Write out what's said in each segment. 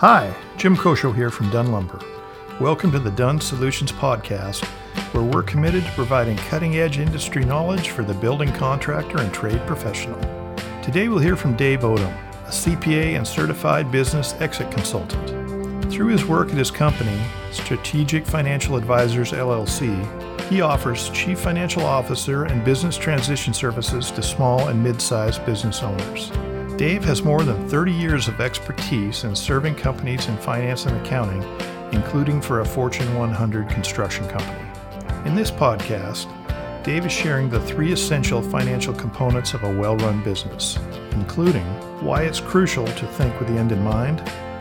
Hi, Jim Kosho here from Dunn Lumber. Welcome to the Dunn Solutions Podcast, where we're committed to providing cutting edge industry knowledge for the building contractor and trade professional. Today we'll hear from Dave Odom, a CPA and certified business exit consultant. Through his work at his company, Strategic Financial Advisors LLC, he offers chief financial officer and business transition services to small and mid sized business owners. Dave has more than 30 years of expertise in serving companies in finance and accounting, including for a Fortune 100 construction company. In this podcast, Dave is sharing the three essential financial components of a well run business, including why it's crucial to think with the end in mind,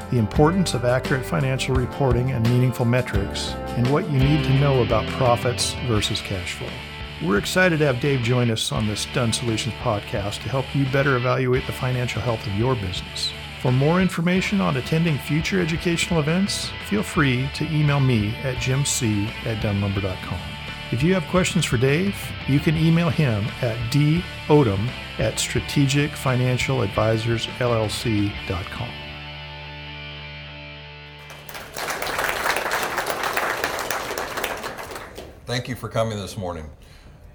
the importance of accurate financial reporting and meaningful metrics, and what you need to know about profits versus cash flow. We're excited to have Dave join us on this Dunn Solutions podcast to help you better evaluate the financial health of your business. For more information on attending future educational events, feel free to email me at jimc at dunnlumber.com. If you have questions for Dave, you can email him at dodom at strategicfinancialadvisorsllc.com. Thank you for coming this morning.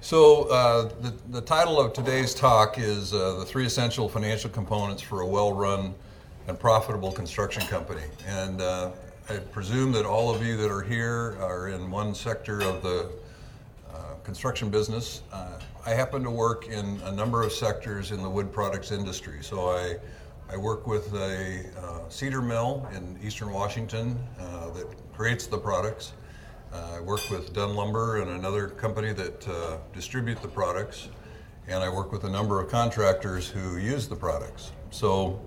So, uh, the, the title of today's talk is uh, The Three Essential Financial Components for a Well Run and Profitable Construction Company. And uh, I presume that all of you that are here are in one sector of the uh, construction business. Uh, I happen to work in a number of sectors in the wood products industry. So, I, I work with a uh, cedar mill in eastern Washington that creates the products. Uh, I work with Dunn Lumber and another company that uh, distribute the products, and I work with a number of contractors who use the products. So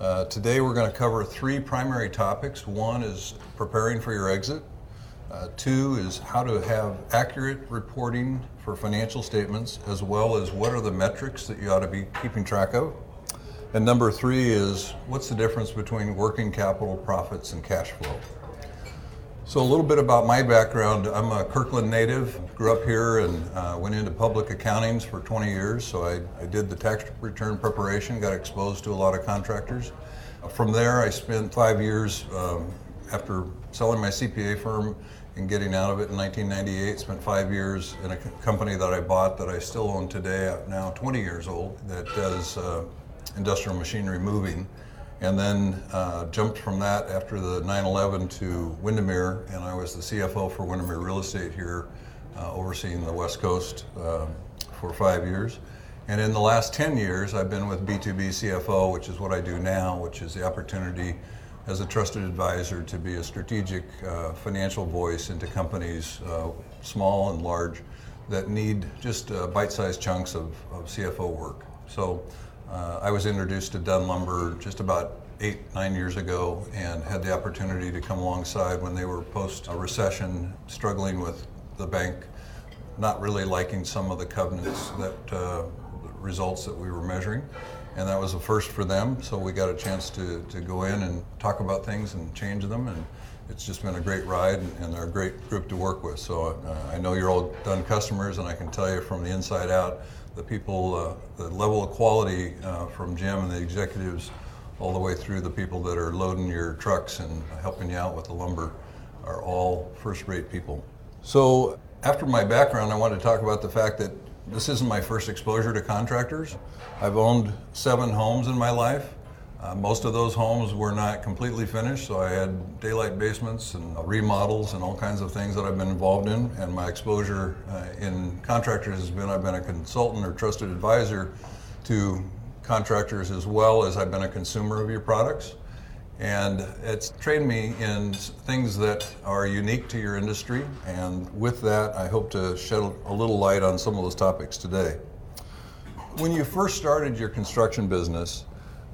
uh, today we're going to cover three primary topics. One is preparing for your exit. Uh, two is how to have accurate reporting for financial statements, as well as what are the metrics that you ought to be keeping track of. And number three is what's the difference between working capital profits and cash flow. So, a little bit about my background. I'm a Kirkland native, grew up here and uh, went into public accountings for 20 years. So, I, I, did the tax return preparation, got exposed to a lot of contractors. From there, I spent five years um, after selling my CPA firm and getting out of it in 1998. Spent five years in a company that I bought that I still own today, now 20 years old, that does uh, industrial machinery moving and then uh, jumped from that after the 9-11 to Windermere, and I was the CFO for Windermere Real Estate here, uh, overseeing the West Coast uh, for five years. And in the last 10 years, I've been with B2B CFO, which is what I do now, which is the opportunity as a trusted advisor to be a strategic uh, financial voice into companies, uh, small and large, that need just uh, bite-sized chunks of, of CFO work. So uh, I was introduced to Dunn Lumber just about eight, nine years ago and had the opportunity to come alongside when they were post a recession, struggling with the bank, not really liking some of the covenants that uh, results that we were measuring. And that was a first for them, so we got a chance to, to go in and talk about things and change them. And it's just been a great ride, and they're a great group to work with. So uh, I know you're all Dunn customers, and I can tell you from the inside out the people, uh, the level of quality uh, from Jim and the executives, all the way through the people that are loading your trucks and helping you out with the lumber, are all first-rate people. So after my background, I want to talk about the fact that this isn't my first exposure to contractors. I've owned seven homes in my life. Uh, most of those homes were not completely finished, so I had daylight basements and remodels and all kinds of things that I've been involved in. And my exposure uh, in contractors has been I've been a consultant or trusted advisor to contractors as well as I've been a consumer of your products. And it's trained me in things that are unique to your industry. And with that, I hope to shed a little light on some of those topics today. When you first started your construction business,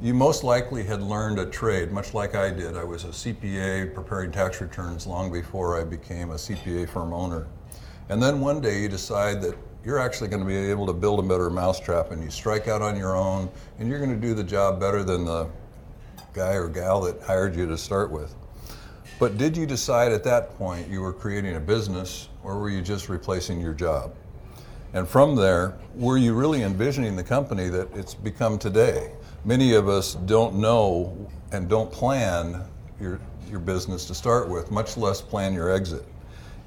you most likely had learned a trade, much like I did. I was a CPA preparing tax returns long before I became a CPA firm owner. And then one day you decide that you're actually going to be able to build a better mousetrap and you strike out on your own and you're going to do the job better than the guy or gal that hired you to start with. But did you decide at that point you were creating a business or were you just replacing your job? And from there, were you really envisioning the company that it's become today? Many of us don't know and don't plan your, your business to start with, much less plan your exit.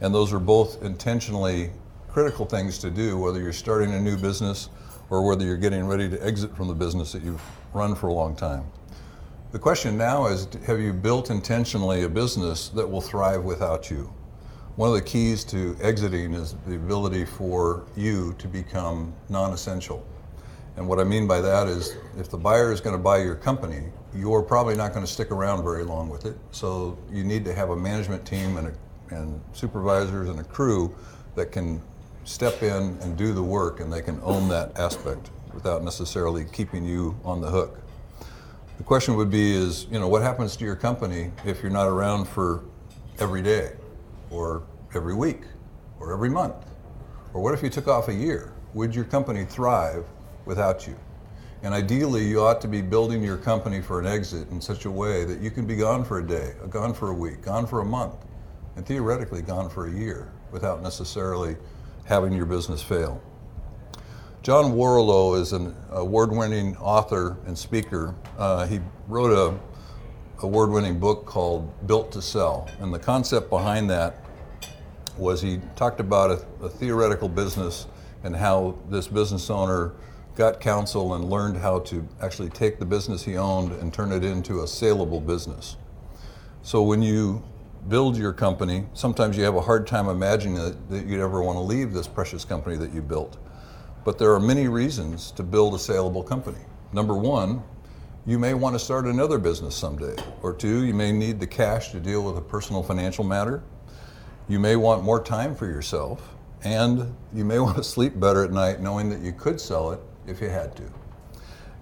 And those are both intentionally critical things to do, whether you're starting a new business or whether you're getting ready to exit from the business that you've run for a long time. The question now is have you built intentionally a business that will thrive without you? One of the keys to exiting is the ability for you to become non essential. And what I mean by that is if the buyer is going to buy your company, you're probably not going to stick around very long with it. So you need to have a management team and, a, and supervisors and a crew that can step in and do the work and they can own that aspect without necessarily keeping you on the hook. The question would be is, you know, what happens to your company if you're not around for every day or every week or every month? Or what if you took off a year? Would your company thrive without you? And ideally, you ought to be building your company for an exit in such a way that you can be gone for a day, gone for a week, gone for a month, and theoretically gone for a year without necessarily having your business fail. John Warrillow is an award-winning author and speaker. Uh, he wrote a award-winning book called Built to Sell, and the concept behind that was he talked about a, a theoretical business and how this business owner got counsel and learned how to actually take the business he owned and turn it into a saleable business. So when you build your company, sometimes you have a hard time imagining that, that you'd ever want to leave this precious company that you built. But there are many reasons to build a saleable company. Number one, you may want to start another business someday. Or two, you may need the cash to deal with a personal financial matter. You may want more time for yourself. And you may want to sleep better at night knowing that you could sell it if you had to.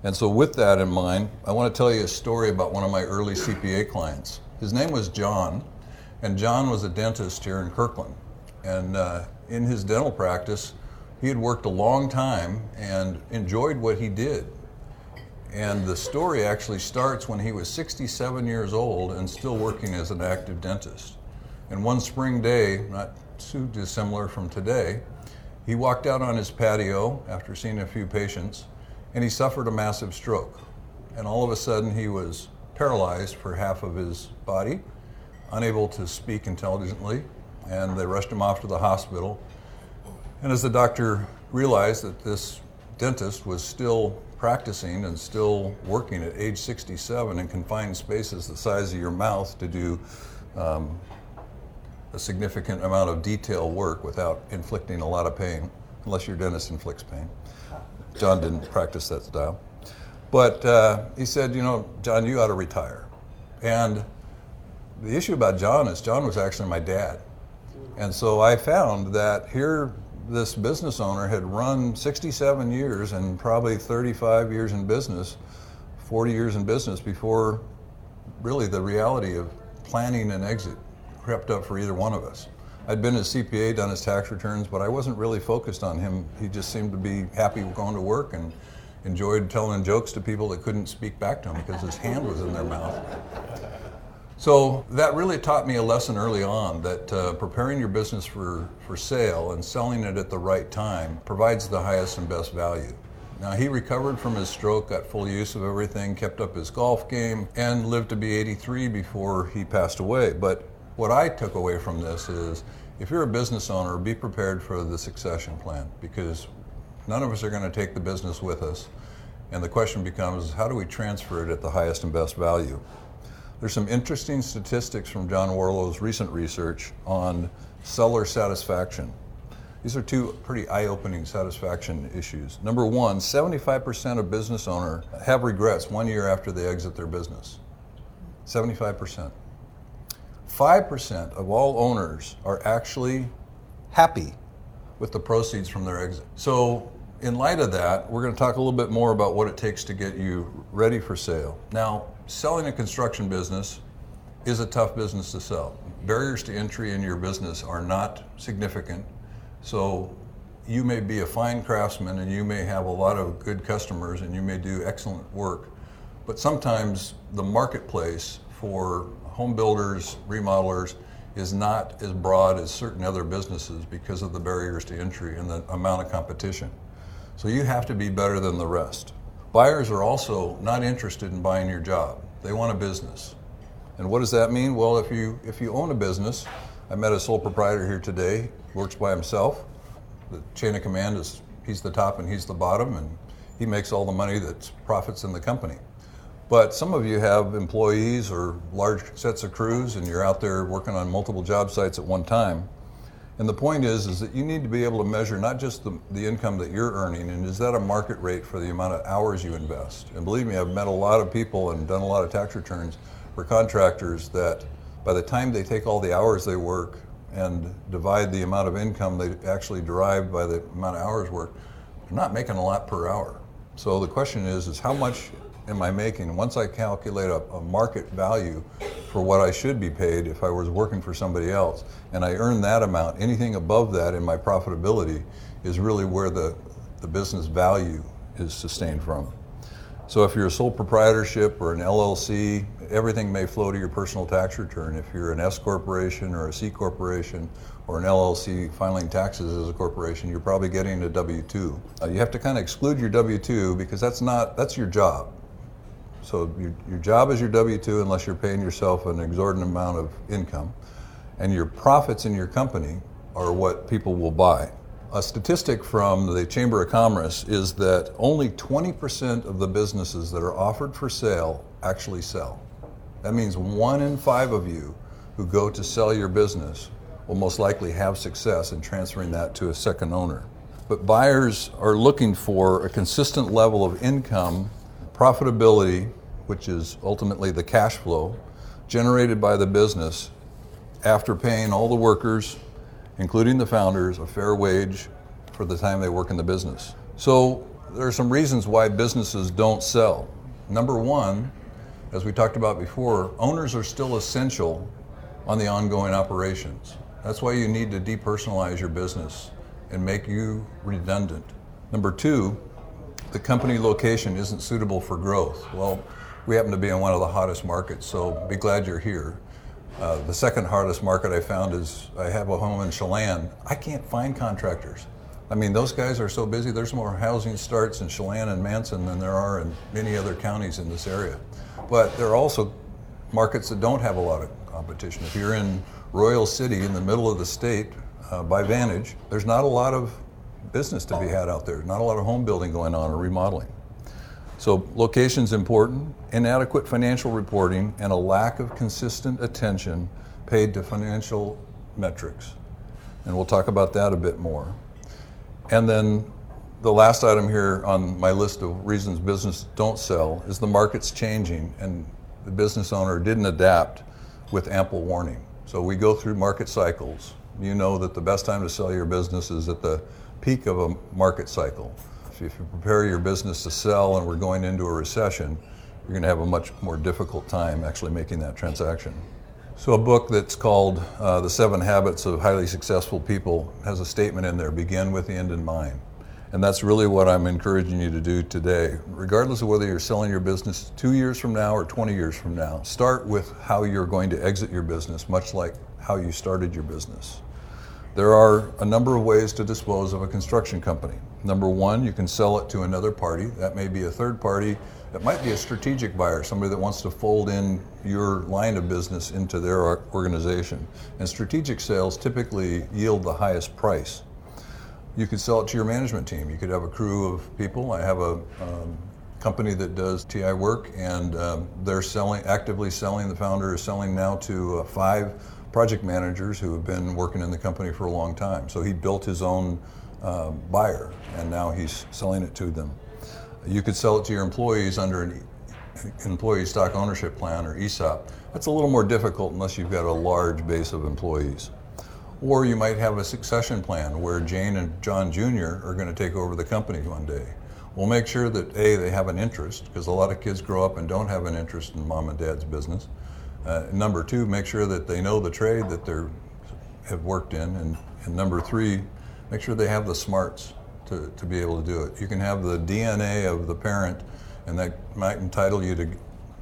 And so, with that in mind, I want to tell you a story about one of my early CPA clients. His name was John, and John was a dentist here in Kirkland. And uh, in his dental practice, he had worked a long time and enjoyed what he did. And the story actually starts when he was 67 years old and still working as an active dentist. And one spring day, not too dissimilar from today, he walked out on his patio after seeing a few patients and he suffered a massive stroke. And all of a sudden, he was paralyzed for half of his body unable to speak intelligently, and they rushed him off to the hospital. And as the doctor realized that this dentist was still practicing and still working at age 67 in confined spaces the size of your mouth to do um, a significant amount of detail work without inflicting a lot of pain, unless your dentist inflicts pain. John didn't practice that style. But uh, he said, you know, John, you ought to retire. And the issue about John is John was actually my dad. And so I found that here this business owner had run 67 years and probably 35 years in business, 40 years in business before really the reality of planning an exit crept up for either one of us. I'd been his CPA, done his tax returns, but I wasn't really focused on him. He just seemed to be happy going to work and enjoyed telling jokes to people that couldn't speak back to him because his hand was in their mouth. So that really taught me a lesson early on that uh, preparing your business for, for sale and selling it at the right time provides the highest and best value. Now, he recovered from his stroke, got full use of everything, kept up his golf game, and lived to be 83 before he passed away. But what I took away from this is if you're a business owner, be prepared for the succession plan because none of us are going to take the business with us. And the question becomes how do we transfer it at the highest and best value? There's some interesting statistics from John Warrillow's recent research on seller satisfaction. These are two pretty eye-opening satisfaction issues. Number one, 75% of business owners have regrets one year after they exit their business. 75%. 5% of all owners are actually happy with the proceeds from their exit. So, in light of that, we're going to talk a little bit more about what it takes to get you ready for sale. Now, selling a construction business is a tough business to sell. Barriers to entry in your business are not significant. So you may be a fine craftsman and you may have a lot of good customers and you may do excellent work. But sometimes the marketplace for home builders, remodelers, is not as broad as certain other businesses because of the barriers to entry and the amount of competition. So you have to be better than the rest. Buyers are also not interested in buying your job. They want a business. And what does that mean? Well, if you if you own a business, I met a sole proprietor here today, works by himself. The chain of command is he's the top and he's the bottom, and he makes all the money that's profits in the company. But some of you have employees or large sets of crews, and you're out there working on multiple job sites at one time. And the point is, is that you need to be able to measure not just the, the income that you're earning, and is that a market rate for the amount of hours you invest? And believe me, I've met a lot of people and done a lot of tax returns for contractors that by the time they take all the hours they work and divide the amount of income they actually derive by the amount of hours worked, they're not making a lot per hour. So the question is, is how much am I making? Once I calculate a, a, market value for what I should be paid if I was working for somebody else, and I earn that amount, anything above that in my profitability is really where the, the business value is sustained from. So if you're a sole proprietorship or an LLC, everything may flow to your personal tax return. If you're an S corporation or a C corporation or an LLC filing taxes as a corporation, you're probably getting a W-2. Uh, you have to kind of exclude your W-2 because that's not that's your job. So your, your job is your W-2 unless you're paying yourself an exorbitant amount of income, and your profits in your company are what people will buy. A statistic from the Chamber of Commerce is that only 20% of the businesses that are offered for sale actually sell. That means one in five of you who go to sell your business will most likely have success in transferring that to a second owner. But buyers are looking for a consistent level of income, profitability, which is ultimately the cash flow generated by the business after paying all the workers including the founders, a fair wage for the time they work in the business. So there are some reasons why businesses don't sell. Number one, as we talked about before, owners are still essential on the ongoing operations. That's why you need to depersonalize your business and make you redundant. Number two, the company location isn't suitable for growth. Well, we happen to be in one of the hottest markets, so be glad you're here. Uh, the second hardest market I found is I have a home in Chelan. I can't find contractors. I mean, those guys are so busy. There's more housing starts in Chelan and Manson than there are in many other counties in this area. But there are also markets that don't have a lot of competition. If you're in Royal City in the middle of the state uh, by Vantage, there's not a lot of business to be had out there, not a lot of home building going on or remodeling. So location's important, inadequate financial reporting, and a lack of consistent attention paid to financial metrics. And we'll talk about that a bit more. And then the last item here on my list of reasons business don't sell is the market's changing and the business owner didn't adapt with ample warning. So we go through market cycles. You know that the best time to sell your business is at the peak of a market cycle if you prepare your business to sell and we're going into a recession, you're going to have a much more difficult time actually making that transaction. So, a book that's called uh, The Seven Habits of Highly Successful People has a statement in there begin with the end in mind. And that's really what I'm encouraging you to do today. Regardless of whether you're selling your business two years from now or 20 years from now, start with how you're going to exit your business, much like how you started your business. There are a number of ways to dispose of a construction company. Number one, you can sell it to another party. That may be a third party. It might be a strategic buyer, somebody that wants to fold in your line of business into their organization. And strategic sales typically yield the highest price. You could sell it to your management team. You could have a crew of people. I have a um, company that does TI work, and um, they're selling, actively selling. The founder is selling now to uh, five project managers who have been working in the company for a long time. So he built his own uh, buyer, and now he's selling it to them. You could sell it to your employees under an employee stock ownership plan or ESOP. That's a little more difficult unless you've got a large base of employees. Or you might have a succession plan where Jane and John Jr. are going to take over the company one day. We'll make sure that A, they have an interest, because a lot of kids grow up and don't have an interest in mom and dad's business. Uh, number two, make sure that they know the trade that they have worked in. And, and number three, make sure they have the smarts to, to be able to do it. You can have the DNA of the parent, and that might entitle you to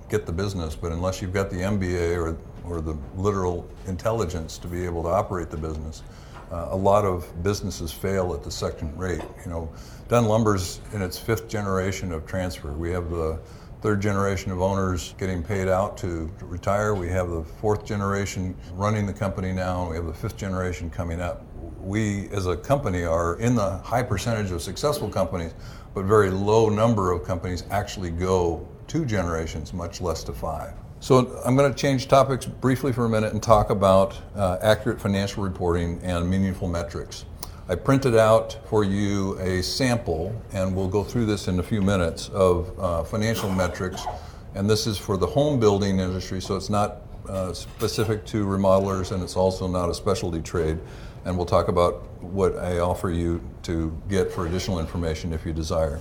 get the business, but unless you've got the MBA or, or the literal intelligence to be able to operate the business, uh, a lot of businesses fail at the second rate. You know, Dunn Lumber's in its fifth generation of transfer. We have the third generation of owners getting paid out to retire. We have the fourth generation running the company now, and we have the fifth generation coming up. We, as a company, are in the high percentage of successful companies, but very low number of companies actually go two generations, much less to five. So I'm going to change topics briefly for a minute and talk about uh, accurate financial reporting and meaningful metrics. I printed out for you a sample, and we'll go through this in a few minutes, of uh, financial metrics. And this is for the home building industry, so it's not uh, specific to remodelers and it's also not a specialty trade. And we'll talk about what I offer you to get for additional information if you desire.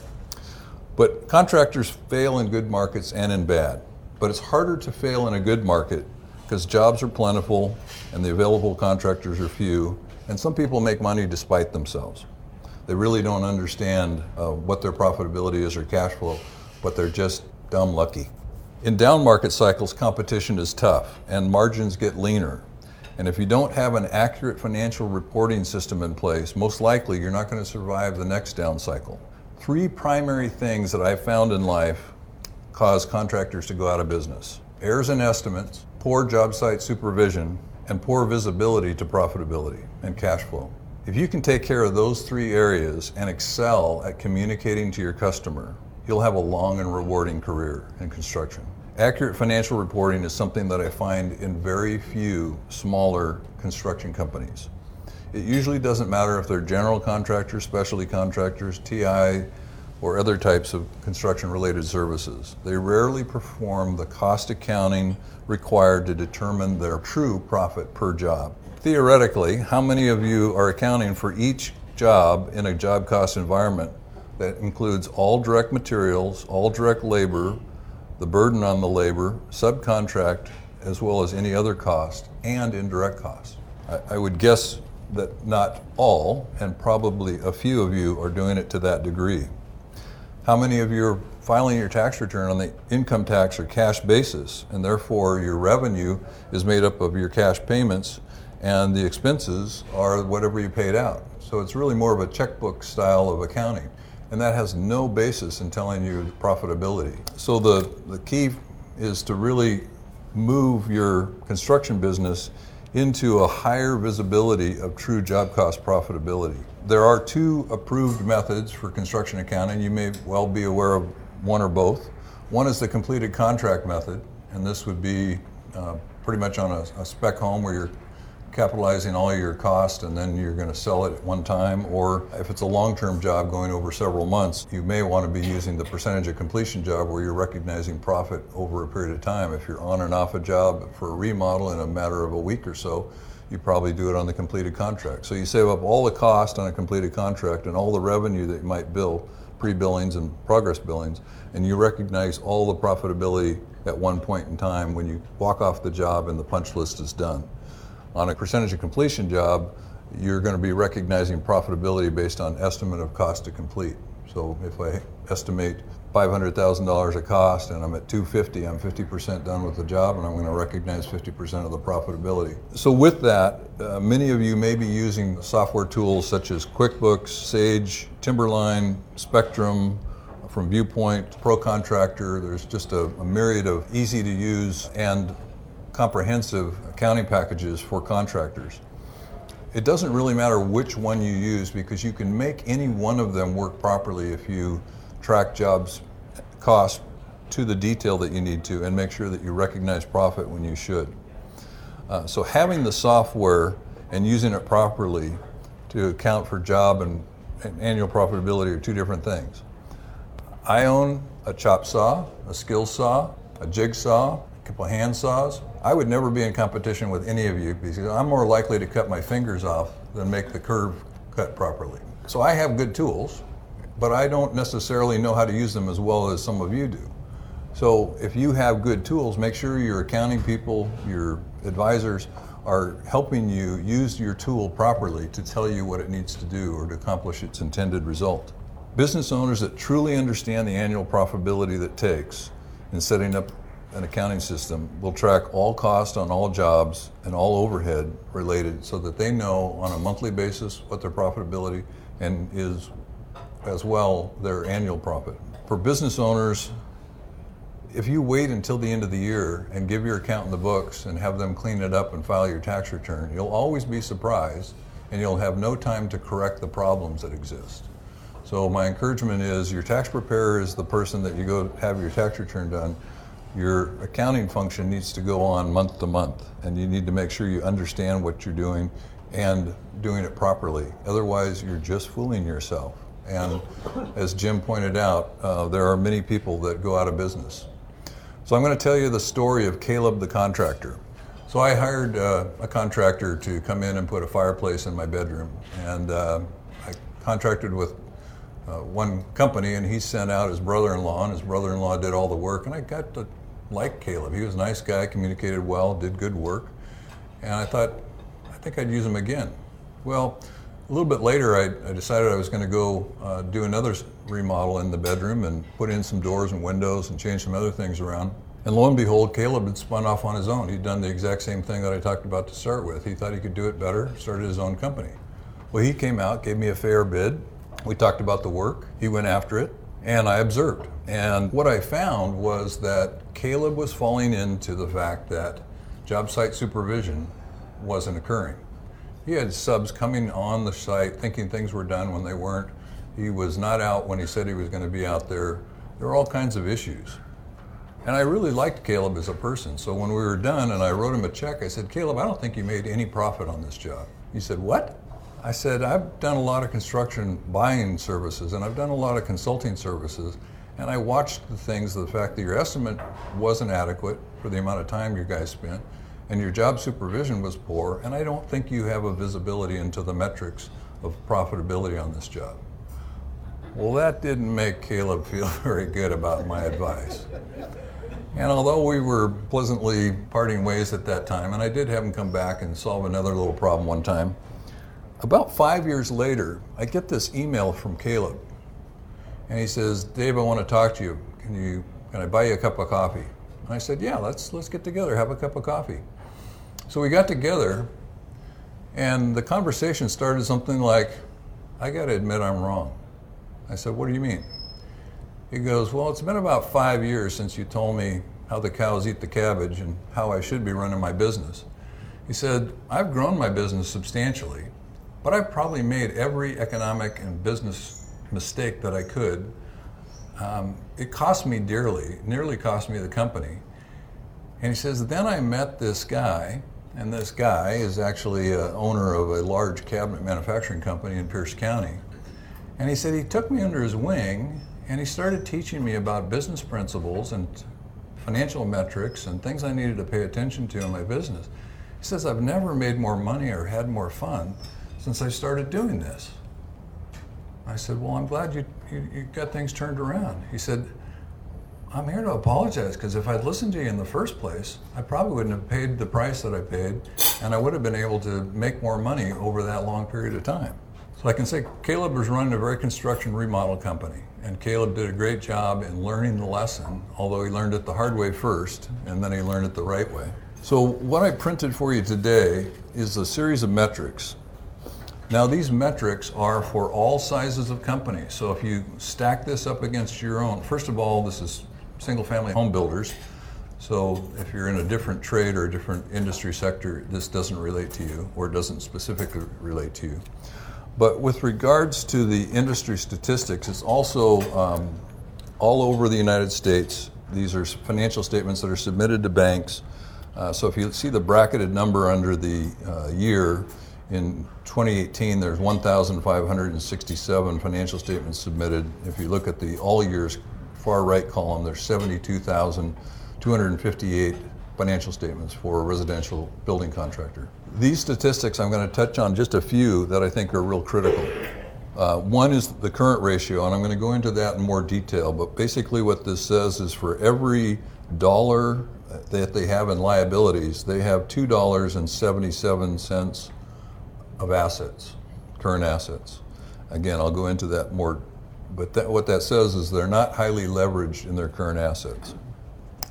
But contractors fail in good markets and in bad. But it's harder to fail in a good market because jobs are plentiful and the available contractors are few, and some people make money despite themselves. They really don't understand uh, what their profitability is or cash flow, but they're just dumb lucky. In down market cycles, competition is tough and margins get leaner. And if you don't have an accurate financial reporting system in place, most likely you're not going to survive the next down cycle. Three primary things that I've found in life cause contractors to go out of business errors in estimates, poor job site supervision, and poor visibility to profitability and cash flow. If you can take care of those three areas and excel at communicating to your customer, you'll have a long and rewarding career in construction. Accurate financial reporting is something that I find in very few smaller construction companies. It usually doesn't matter if they're general contractors, specialty contractors, TI, or other types of construction related services. They rarely perform the cost accounting required to determine their true profit per job. Theoretically, how many of you are accounting for each job in a job cost environment that includes all direct materials, all direct labor, the burden on the labor, subcontract, as well as any other cost, and indirect costs? I, I would guess that not all, and probably a few of you are doing it to that degree. How many of you are filing your tax return on the income tax or cash basis, and therefore your revenue is made up of your cash payments and the expenses are whatever you paid out? So it's really more of a checkbook style of accounting, and that has no basis in telling you profitability. So the, the key is to really move your construction business into a higher visibility of true job cost profitability. There are two approved methods for construction accounting. You may well be aware of one or both. One is the completed contract method, and this would be uh, pretty much on a, a spec home where you're capitalizing all your cost and then you're going to sell it at one time. Or if it's a long term job going over several months, you may want to be using the percentage of completion job where you're recognizing profit over a period of time. If you're on and off a job for a remodel in a matter of a week or so, you probably do it on the completed contract. So you save up all the cost on a completed contract and all the revenue that you might bill, pre billings and progress billings, and you recognize all the profitability at one point in time when you walk off the job and the punch list is done. On a percentage of completion job, you're going to be recognizing profitability based on estimate of cost to complete. So if I estimate $500,000 of cost and I'm at 250, I'm 50% done with the job and I'm going to recognize 50% of the profitability. So with that, uh, many of you may be using software tools such as QuickBooks, Sage, Timberline, Spectrum, from Viewpoint, Pro Contractor. There's just a, a myriad of easy to use and comprehensive accounting packages for contractors. It doesn't really matter which one you use because you can make any one of them work properly if you track jobs cost to the detail that you need to and make sure that you recognize profit when you should. Uh, so having the software and using it properly to account for job and, and annual profitability are two different things. I own a chop saw, a skill saw, a jigsaw, a couple of hand saws. I would never be in competition with any of you because I'm more likely to cut my fingers off than make the curve cut properly. So I have good tools, but I don't necessarily know how to use them as well as some of you do. So if you have good tools, make sure your accounting people, your advisors are helping you use your tool properly to tell you what it needs to do or to accomplish its intended result. Business owners that truly understand the annual profitability that takes in setting up an accounting system will track all costs on all jobs and all overhead related so that they know on a monthly basis what their profitability and is as well their annual profit. For business owners if you wait until the end of the year and give your accountant the books and have them clean it up and file your tax return, you'll always be surprised and you'll have no time to correct the problems that exist. So my encouragement is your tax preparer is the person that you go have your tax return done. Your accounting function needs to go on month to month and you need to make sure you understand what you're doing and doing it properly. Otherwise, you're just fooling yourself. And as Jim pointed out, uh, there are many people that go out of business. So I'm going to tell you the story of Caleb the contractor. So I hired uh, a contractor to come in and put a fireplace in my bedroom, and uh, I contracted with uh, one company, and he sent out his brother-in-law, and his brother-in-law did all the work, and I got like Caleb. He was a nice guy, communicated well, did good work, and I thought, I think I'd use him again. Well, a little bit later, I, I decided I was going to go uh, do another remodel in the bedroom and put in some doors and windows and change some other things around. And lo and behold, Caleb had spun off on his own. He'd done the exact same thing that I talked about to start with. He thought he could do it better, started his own company. Well, he came out, gave me a fair bid. We talked about the work. He went after it, and I observed. And what I found was that Caleb was falling into the fact that job site supervision wasn't occurring. He had subs coming on the site thinking things were done when they weren't. He was not out when he said he was going to be out there. There were all kinds of issues. And I really liked Caleb as a person. So when we were done and I wrote him a check, I said, Caleb, I don't think you made any profit on this job. He said, What? I said, I've done a lot of construction buying services and I've done a lot of consulting services. And I watched the things, the fact that your estimate wasn't adequate for the amount of time you guys spent and your job supervision was poor, and I don't think you have a visibility into the metrics of profitability on this job. Well, that didn't make Caleb feel very good about my advice. And although we were pleasantly parting ways at that time, and I did have him come back and solve another little problem one time, about five years later, I get this email from Caleb. And he says, Dave, I want to talk to you. Can you can I buy you a cup of coffee? And I said, Yeah, let's let's get together, have a cup of coffee. So we got together, and the conversation started something like, I got to admit I'm wrong. I said, What do you mean? He goes, Well, it's been about five years since you told me how the cows eat the cabbage and how I should be running my business. He said, I've grown my business substantially, but I've probably made every economic and business mistake that I could. Um, it cost me dearly, nearly cost me the company. And he says, Then I met this guy and this guy is actually a owner of a large cabinet manufacturing company in Pierce County. And he said he took me under his wing and he started teaching me about business principles and financial metrics and things I needed to pay attention to in my business. He says, I've never made more money or had more fun since I started doing this. I said, Well, I'm glad you, you, you got things turned around. He said, I'm here to apologize because if I'd listened to you in the first place, I probably wouldn't have paid the price that I paid, and I would have been able to make more money over that long period of time. So I can say Caleb was running a very construction remodel company, and Caleb did a great job in learning the lesson, although he learned it the hard way first, and then he learned it the right way. So what I printed for you today is a series of metrics. Now these metrics are for all sizes of companies. So if you stack this up against your own, first of all, this is single family home builders. So if you're in a different trade or a different industry sector, this doesn't relate to you or doesn't specifically relate to you. But with regards to the industry statistics, it's also um, all over the United States. These are financial statements that are submitted to banks. Uh, so if you see the bracketed number under the uh, year, in 2018, there's 1,567 financial statements submitted. If you look at the all years far right column, there's 72,258 financial statements for a residential building contractor. These statistics, I'm going to touch on just a few that I think are real critical. Uh, one is the current ratio, and I'm going to go into that in more detail, but basically what this says is for every dollar that they have in liabilities, they have $2.77 of assets, current assets. Again, I'll go into that more but that, what that says is they're not highly leveraged in their current assets.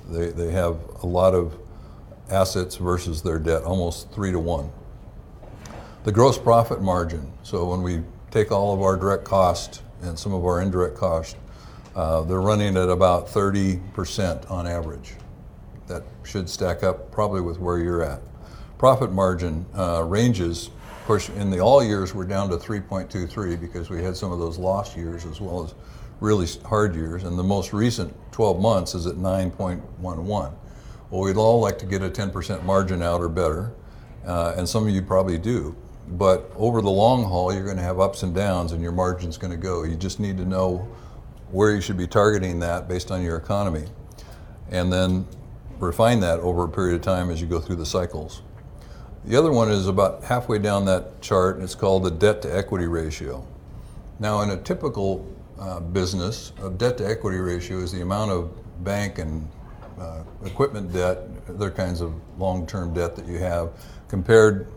They, they have a lot of assets versus their debt, almost three to one. The gross profit margin. So when we take all of our direct cost and some of our indirect cost, Uh, they're running at about 30% on average. That should stack up probably with where you're at. Profit margin uh, ranges, of course, in the all years we're down to 3.23 because we had some of those lost years as well as really hard years, and the most recent 12 months is at 9.11. Well, we'd all like to get a 10% margin out or better, uh, and some of you probably do. But over the long haul, you're going to have ups and downs, and your margin's going to go. You just need to know where you should be targeting that based on your economy, and then refine that over a period of time as you go through the cycles. The other one is about halfway down that chart, and it's called the debt to equity ratio. Now, in a typical uh, business, a debt to equity ratio is the amount of bank and uh, equipment debt, other kinds of long term debt that you have, compared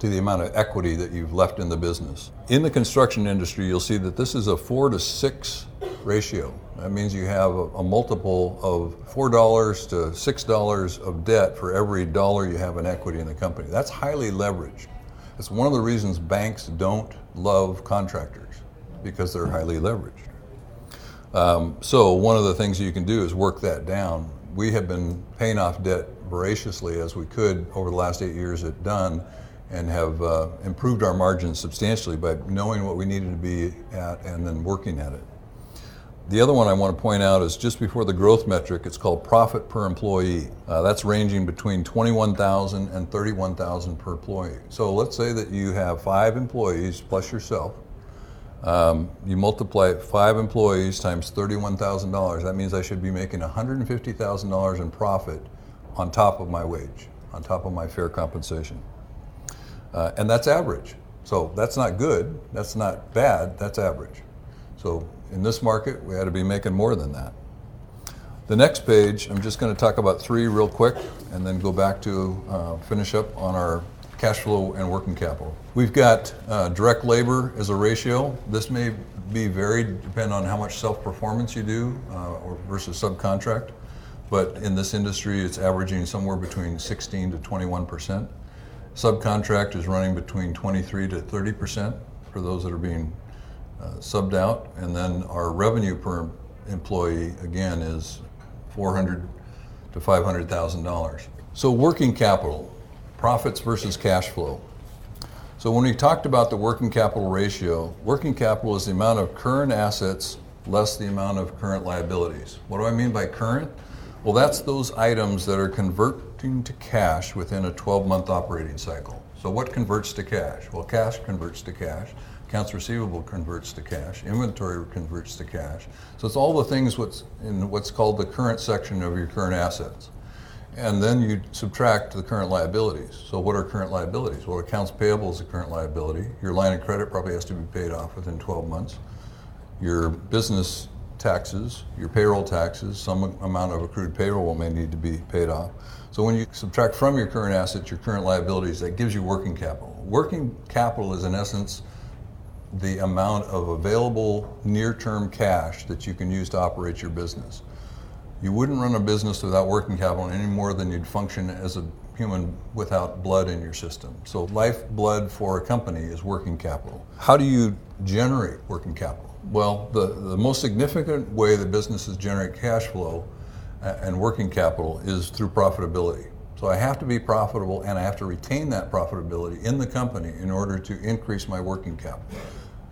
to the amount of equity that you've left in the business. In the construction industry, you'll see that this is a four to six ratio. That means you have a, a multiple of $4 to $6 of debt for every dollar you have in equity in the company. That's highly leveraged. It's one of the reasons banks don't love contractors because they're highly leveraged. Um, so one of the things you can do is work that down. We have been paying off debt voraciously as we could over the last eight years at Dunn and have uh, improved our margins substantially by knowing what we needed to be at and then working at it. The other one I want to point out is just before the growth metric, it's called profit per employee. Uh, that's ranging between 21,000 and 31,000 per employee. So let's say that you have five employees plus yourself um, you multiply five employees times $31,000. That means I should be making $150,000 in profit on top of my wage, on top of my fair compensation. Uh, and that's average. So that's not good, that's not bad, that's average. So in this market, we had to be making more than that. The next page, I'm just going to talk about three real quick and then go back to uh, finish up on our cash flow and working capital. We've got uh, direct labor as a ratio. This may be varied depending on how much self-performance you do uh, or versus subcontract. But in this industry, it's averaging somewhere between 16 to 21 percent. Subcontract is running between 23 to 30 percent for those that are being uh, subbed out, and then our revenue per employee again is 400 to 500 thousand dollars. So working capital, profits versus cash flow. So when we talked about the working capital ratio, working capital is the amount of current assets less the amount of current liabilities. What do I mean by current? Well, that's those items that are converting to cash within a 12 month operating cycle. So, what converts to cash? Well, cash converts to cash, accounts receivable converts to cash, inventory converts to cash. So, it's all the things what's in what's called the current section of your current assets. And then you subtract the current liabilities. So what are current liabilities? Well, accounts payable is a current liability. Your line of credit probably has to be paid off within 12 months. Your business taxes, your payroll taxes, some amount of accrued payroll may need to be paid off. So when you subtract from your current assets your current liabilities, that gives you working capital. Working capital is in essence the amount of available near-term cash that you can use to operate your business you wouldn't run a business without working capital any more than you'd function as a human without blood in your system. So lifeblood for a company is working capital. How do you generate working capital? Well, the, the most significant way that businesses generate cash flow and working capital is through profitability. So I have to be profitable and I have to retain that profitability in the company in order to increase my working capital.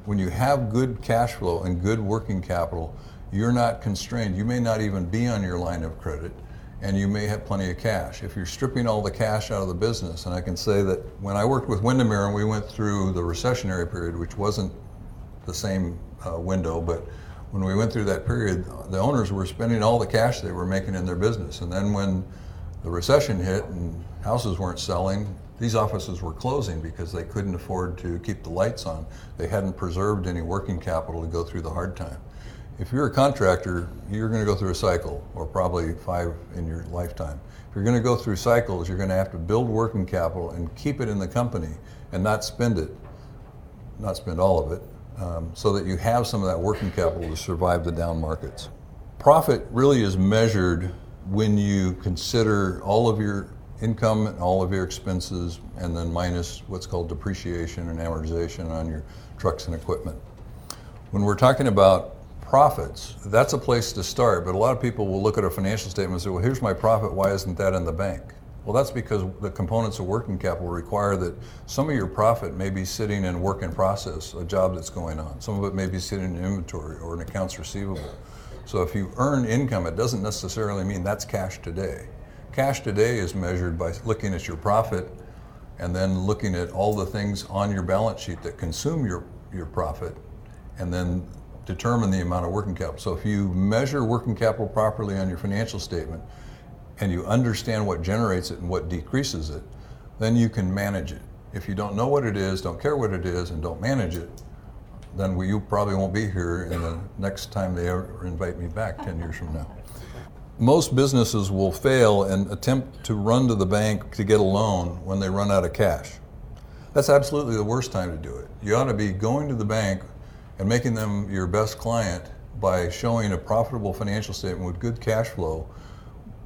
When you have good cash flow and good working capital, you're not constrained. You may not even be on your line of credit and you may have plenty of cash. If you're stripping all the cash out of the business, and I can say that when I worked with Windermere and we went through the recessionary period, which wasn't the same uh, window, but when we went through that period, the owners were spending all the cash they were making in their business. And then when the recession hit and houses weren't selling, these offices were closing because they couldn't afford to keep the lights on. They hadn't preserved any working capital to go through the hard time if you're a contractor, you're going to go through a cycle, or probably five in your lifetime. If you're going to go through cycles, you're going to have to build working capital and keep it in the company and not spend it, not spend all of it, um, so that you have some of that working capital to survive the down markets. Profit really is measured when you consider all of your income and all of your expenses, and then minus what's called depreciation and amortization on your trucks and equipment. When we're talking about profits, that's a place to start. But a lot of people will look at a financial statement and say, well, here's my profit. Why isn't that in the bank? Well, that's because the components of working capital require that some of your profit may be sitting in work in process, a job that's going on. Some of it may be sitting in inventory or in accounts receivable. So if you earn income, it doesn't necessarily mean that's cash today. Cash today is measured by looking at your profit and then looking at all the things on your balance sheet that consume your, your profit and then determine the amount of working capital. So if you measure working capital properly on your financial statement and you understand what generates it and what decreases it, then you can manage it. If you don't know what it is, don't care what it is, and don't manage it, then we, you probably won't be here in the next time they ever invite me back 10 years from now. Most businesses will fail and attempt to run to the bank to get a loan when they run out of cash. That's absolutely the worst time to do it. You ought to be going to the bank and making them your best client by showing a profitable financial statement with good cash flow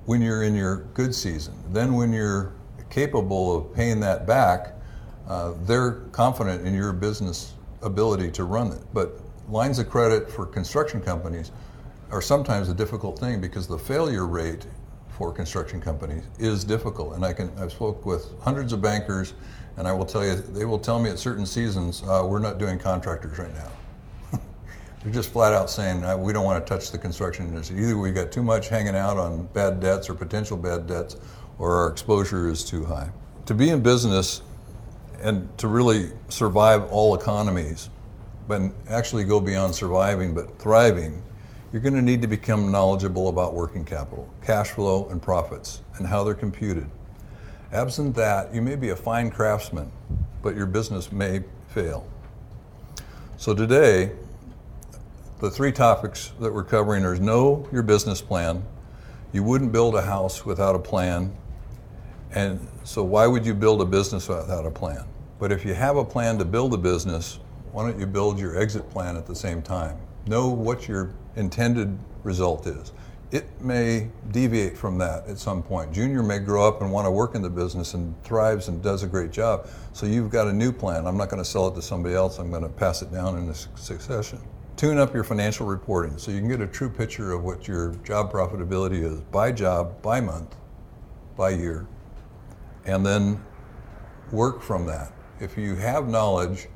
when you're in your good season. Then, when you're capable of paying that back, uh, they're confident in your business ability to run it. But lines of credit for construction companies are sometimes a difficult thing because the failure rate for construction companies is difficult. And I can I've spoke with hundreds of bankers, and I will tell you they will tell me at certain seasons uh, we're not doing contractors right now. They're just flat out saying we don't want to touch the construction industry. Either we've got too much hanging out on bad debts or potential bad debts, or our exposure is too high. To be in business and to really survive all economies, but actually go beyond surviving but thriving, you're going to need to become knowledgeable about working capital, cash flow, and profits, and how they're computed. Absent that, you may be a fine craftsman, but your business may fail. So today, the three topics that we're covering are know your business plan. You wouldn't build a house without a plan. And so, why would you build a business without a plan? But if you have a plan to build a business, why don't you build your exit plan at the same time? Know what your intended result is. It may deviate from that at some point. Junior may grow up and want to work in the business and thrives and does a great job. So you've got a new plan. I'm not going to sell it to somebody else. I'm going to pass it down in succession tune up your financial reporting so you can get a true picture of what your job profitability is by job, by month, by year, and then work from that. If you have knowledge,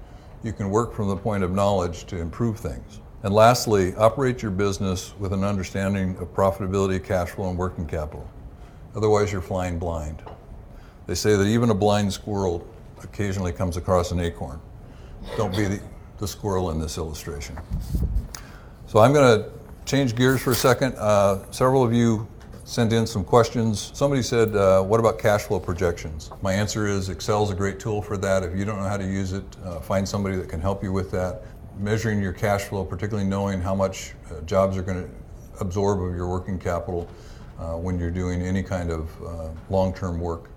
you can work from the point of knowledge to improve things. And lastly, operate your business with an understanding of profitability, cash flow, and working capital. Otherwise, you're flying blind. They say that even a blind squirrel occasionally comes across an acorn. Don't be the the squirrel in this illustration. So I'm going to change gears for a second. Uh, several of you sent in some questions. Somebody said, uh, what about cash flow projections? My answer is Excel is a great tool for that. If you don't know how to use it, uh, find somebody that can help you with that. Measuring your cash flow, particularly knowing how much uh, jobs are going to absorb of your working capital uh, when you're doing any kind of uh, long-term work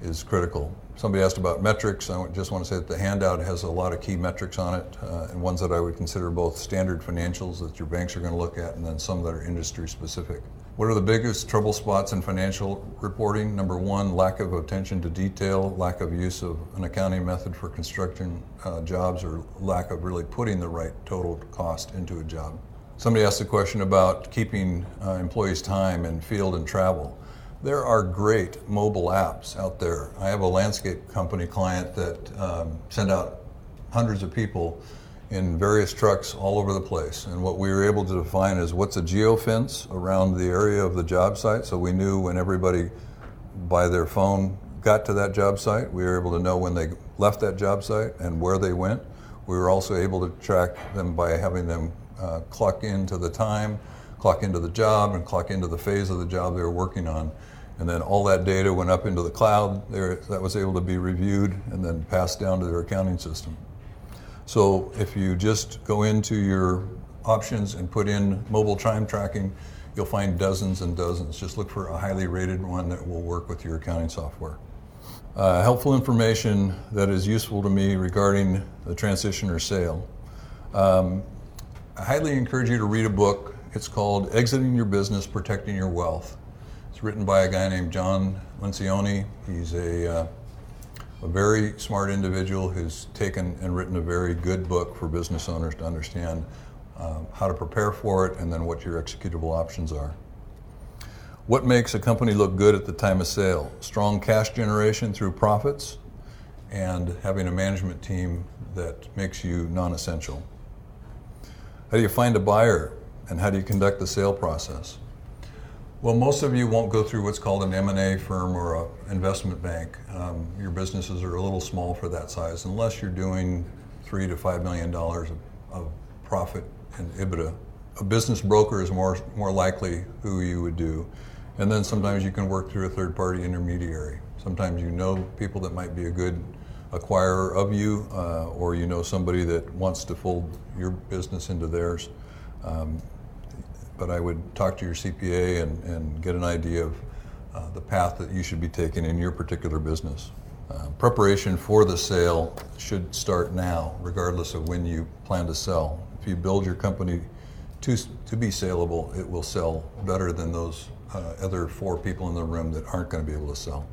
is critical. Somebody asked about metrics. I just want to say that the handout has a lot of key metrics on it, uh, and ones that I would consider both standard financials that your banks are going to look at, and then some that are industry specific. What are the biggest trouble spots in financial reporting? Number one, lack of attention to detail, lack of use of an accounting method for construction uh, jobs, or lack of really putting the right total cost into a job. Somebody asked a question about keeping uh, employees' time in field and travel. There are great mobile apps out there. I have a landscape company client that um, sent out hundreds of people in various trucks all over the place. And what we were able to define is what's a geofence around the area of the job site. So we knew when everybody by their phone got to that job site, we were able to know when they left that job site and where they went. We were also able to track them by having them uh, clock into the time, clock into the job, and clock into the phase of the job they were working on. And then all that data went up into the cloud. There, that was able to be reviewed and then passed down to their accounting system. So if you just go into your options and put in mobile time tracking, you'll find dozens and dozens. Just look for a highly rated one that will work with your accounting software. Uh, helpful information that is useful to me regarding the transition or sale. Um, I highly encourage you to read a book. It's called Exiting Your Business, Protecting Your Wealth. It's written by a guy named John Lencioni. He's a, uh, a very smart individual who's taken and written a very good book for business owners to understand um, how to prepare for it, and then what your executable options are. What makes a company look good at the time of sale? Strong cash generation through profits and having a management team that makes you non essential. How do you find a buyer and how do you conduct the sale process? Well, most of you won't go through what's called an M&A firm or an investment bank. Um, your businesses are a little small for that size, unless you're doing three to five million dollars of, of profit in EBITDA. A business broker is more more likely who you would do, and then sometimes you can work through a third-party intermediary. Sometimes you know people that might be a good acquirer of you, uh, or you know somebody that wants to fold your business into theirs. Um, but I would talk to your CPA and, and get an idea of uh, the path that you should be taking in your particular business. Uh, preparation for the sale should start now, regardless of when you plan to sell. If you build your company to, to be saleable, it will sell better than those uh, other four people in the room that aren't going to be able to sell.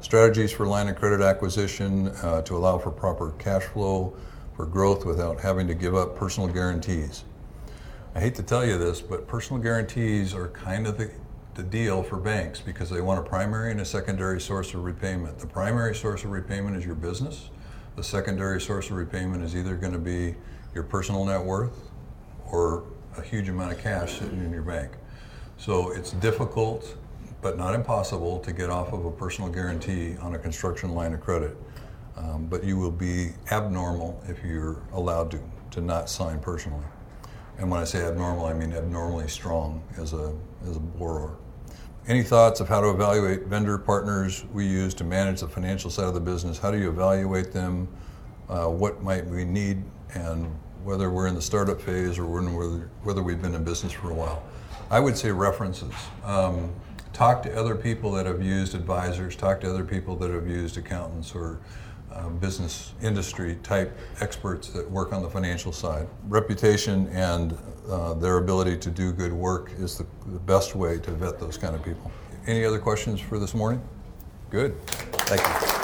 Strategies for line of credit acquisition uh, to allow for proper cash flow for growth without having to give up personal guarantees. I hate to tell you this, but personal guarantees are kind of the, the deal for banks because they want a primary and a secondary source of repayment. The primary source of repayment is your business. The secondary source of repayment is either going to be your personal net worth or a huge amount of cash sitting in your bank. So it's difficult, but not impossible, to get off of a personal guarantee on a construction line of credit. Um, but you will be abnormal if you're allowed to, to not sign personally. And when I say abnormal, I mean abnormally strong as a, as a borrower. Any thoughts of how to evaluate vendor partners we use to manage the financial side of the business? How do you evaluate them? Uh, what might we need? And whether we're in the startup phase or whether, whether we've been in business for a while. I would say references. Um, talk to other people that have used advisors, talk to other people that have used accountants or uh, business industry type experts that work on the financial side. Reputation and uh, their ability to do good work is the, the best way to vet those kind of people. Any other questions for this morning? Good. Thank you.